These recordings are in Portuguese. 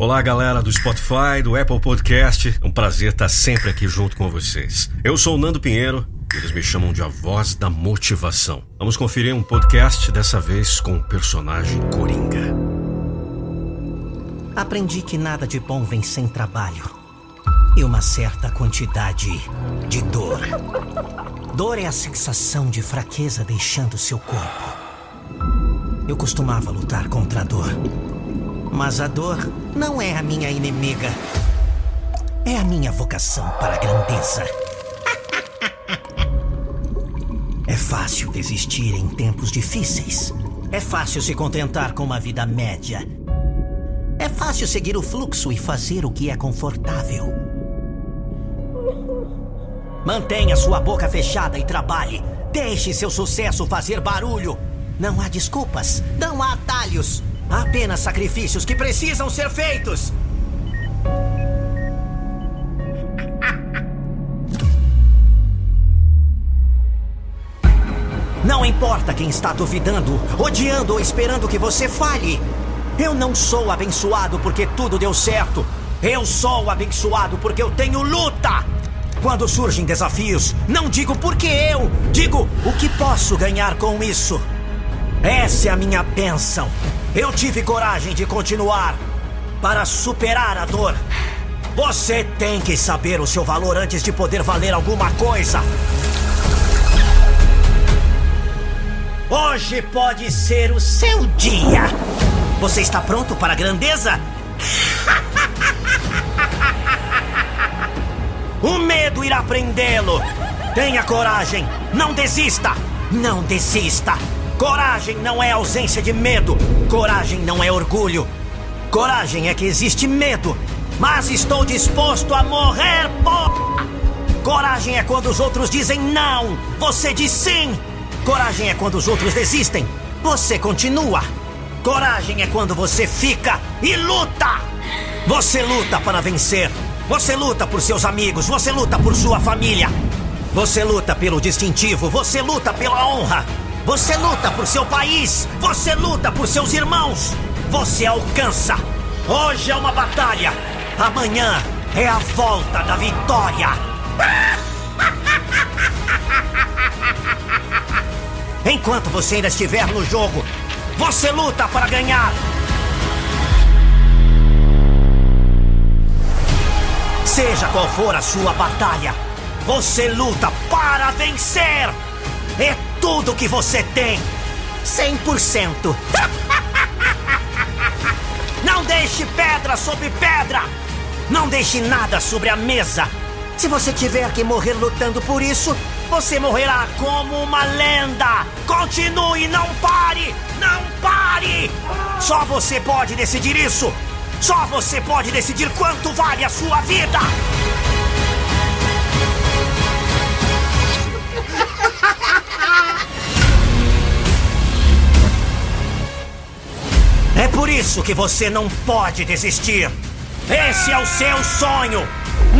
Olá, galera do Spotify, do Apple Podcast. É um prazer estar sempre aqui junto com vocês. Eu sou o Nando Pinheiro. e Eles me chamam de a voz da motivação. Vamos conferir um podcast dessa vez com o personagem Coringa. Aprendi que nada de bom vem sem trabalho e uma certa quantidade de dor. Dor é a sensação de fraqueza deixando seu corpo. Eu costumava lutar contra a dor. Mas a dor não é a minha inimiga. É a minha vocação para a grandeza. É fácil desistir em tempos difíceis. É fácil se contentar com uma vida média. É fácil seguir o fluxo e fazer o que é confortável. Mantenha sua boca fechada e trabalhe. Deixe seu sucesso fazer barulho. Não há desculpas, não há atalhos. Há apenas sacrifícios que precisam ser feitos. Não importa quem está duvidando, odiando ou esperando que você falhe. Eu não sou abençoado porque tudo deu certo. Eu sou abençoado porque eu tenho luta. Quando surgem desafios, não digo porque eu, digo o que posso ganhar com isso. Essa é a minha bênção. Eu tive coragem de continuar para superar a dor. Você tem que saber o seu valor antes de poder valer alguma coisa. Hoje pode ser o seu dia. Você está pronto para a grandeza? O medo irá prendê-lo. Tenha coragem. Não desista. Não desista. Coragem não é ausência de medo. Coragem não é orgulho. Coragem é que existe medo. Mas estou disposto a morrer, porra! Coragem é quando os outros dizem não. Você diz sim. Coragem é quando os outros desistem. Você continua. Coragem é quando você fica e luta. Você luta para vencer. Você luta por seus amigos. Você luta por sua família. Você luta pelo distintivo. Você luta pela honra. Você luta por seu país. Você luta por seus irmãos. Você alcança. Hoje é uma batalha. Amanhã é a volta da vitória. Enquanto você ainda estiver no jogo, você luta para ganhar. Seja qual for a sua batalha, você luta para vencer. É tudo que você tem. 100%. Não deixe pedra sobre pedra. Não deixe nada sobre a mesa. Se você tiver que morrer lutando por isso, você morrerá como uma lenda. Continue, não pare! Não pare! Só você pode decidir isso. Só você pode decidir quanto vale a sua vida. Por isso que você não pode desistir. Esse é o seu sonho.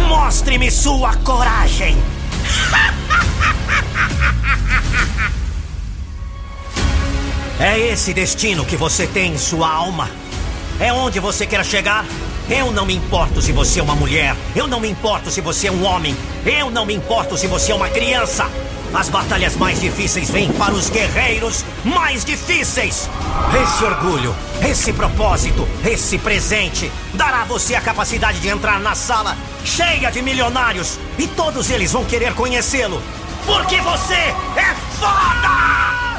Mostre-me sua coragem. É esse destino que você tem em sua alma. É onde você quer chegar? Eu não me importo se você é uma mulher. Eu não me importo se você é um homem. Eu não me importo se você é uma criança. As batalhas mais difíceis vêm para os guerreiros mais difíceis. Esse orgulho, esse propósito, esse presente dará a você a capacidade de entrar na sala cheia de milionários e todos eles vão querer conhecê-lo. Porque você é foda!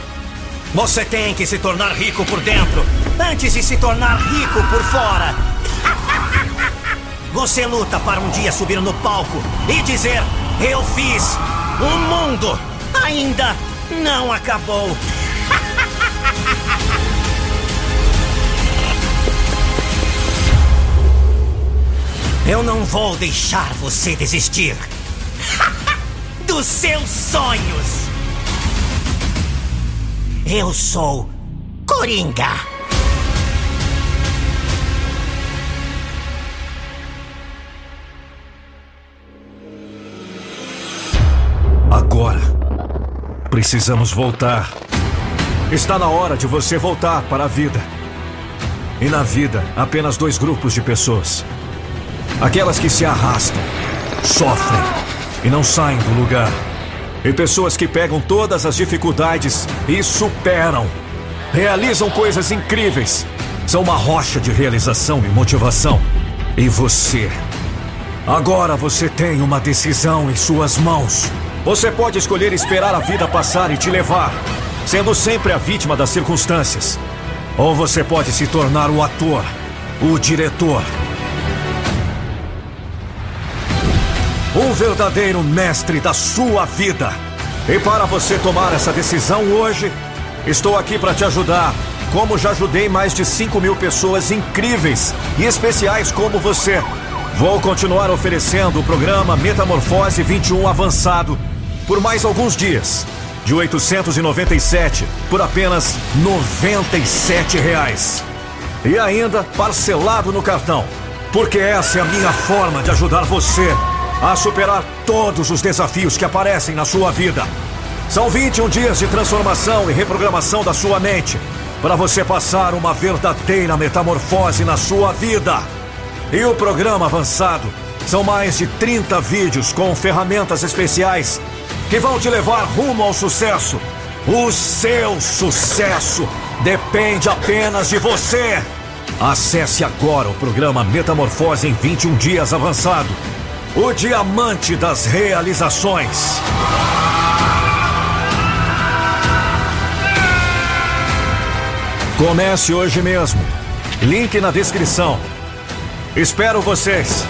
Você tem que se tornar rico por dentro antes de se tornar rico por fora. Você luta para um dia subir no palco e dizer: Eu fiz. O mundo ainda não acabou. Eu não vou deixar você desistir dos seus sonhos. Eu sou Coringa. Agora, precisamos voltar. Está na hora de você voltar para a vida. E na vida, apenas dois grupos de pessoas: aquelas que se arrastam, sofrem e não saem do lugar, e pessoas que pegam todas as dificuldades e superam, realizam coisas incríveis, são uma rocha de realização e motivação. E você? Agora você tem uma decisão em suas mãos. Você pode escolher esperar a vida passar e te levar, sendo sempre a vítima das circunstâncias. Ou você pode se tornar o ator, o diretor. Um verdadeiro mestre da sua vida. E para você tomar essa decisão hoje, estou aqui para te ajudar. Como já ajudei mais de 5 mil pessoas incríveis e especiais como você. Vou continuar oferecendo o programa Metamorfose 21 Avançado por mais alguns dias de 897 por apenas 97 reais. E ainda parcelado no cartão. Porque essa é a minha forma de ajudar você a superar todos os desafios que aparecem na sua vida. São 21 dias de transformação e reprogramação da sua mente para você passar uma verdadeira metamorfose na sua vida. E o programa avançado são mais de 30 vídeos com ferramentas especiais que vão te levar rumo ao sucesso. O seu sucesso depende apenas de você. Acesse agora o programa Metamorfose em 21 dias avançado. O diamante das realizações. Comece hoje mesmo. Link na descrição. Espero vocês.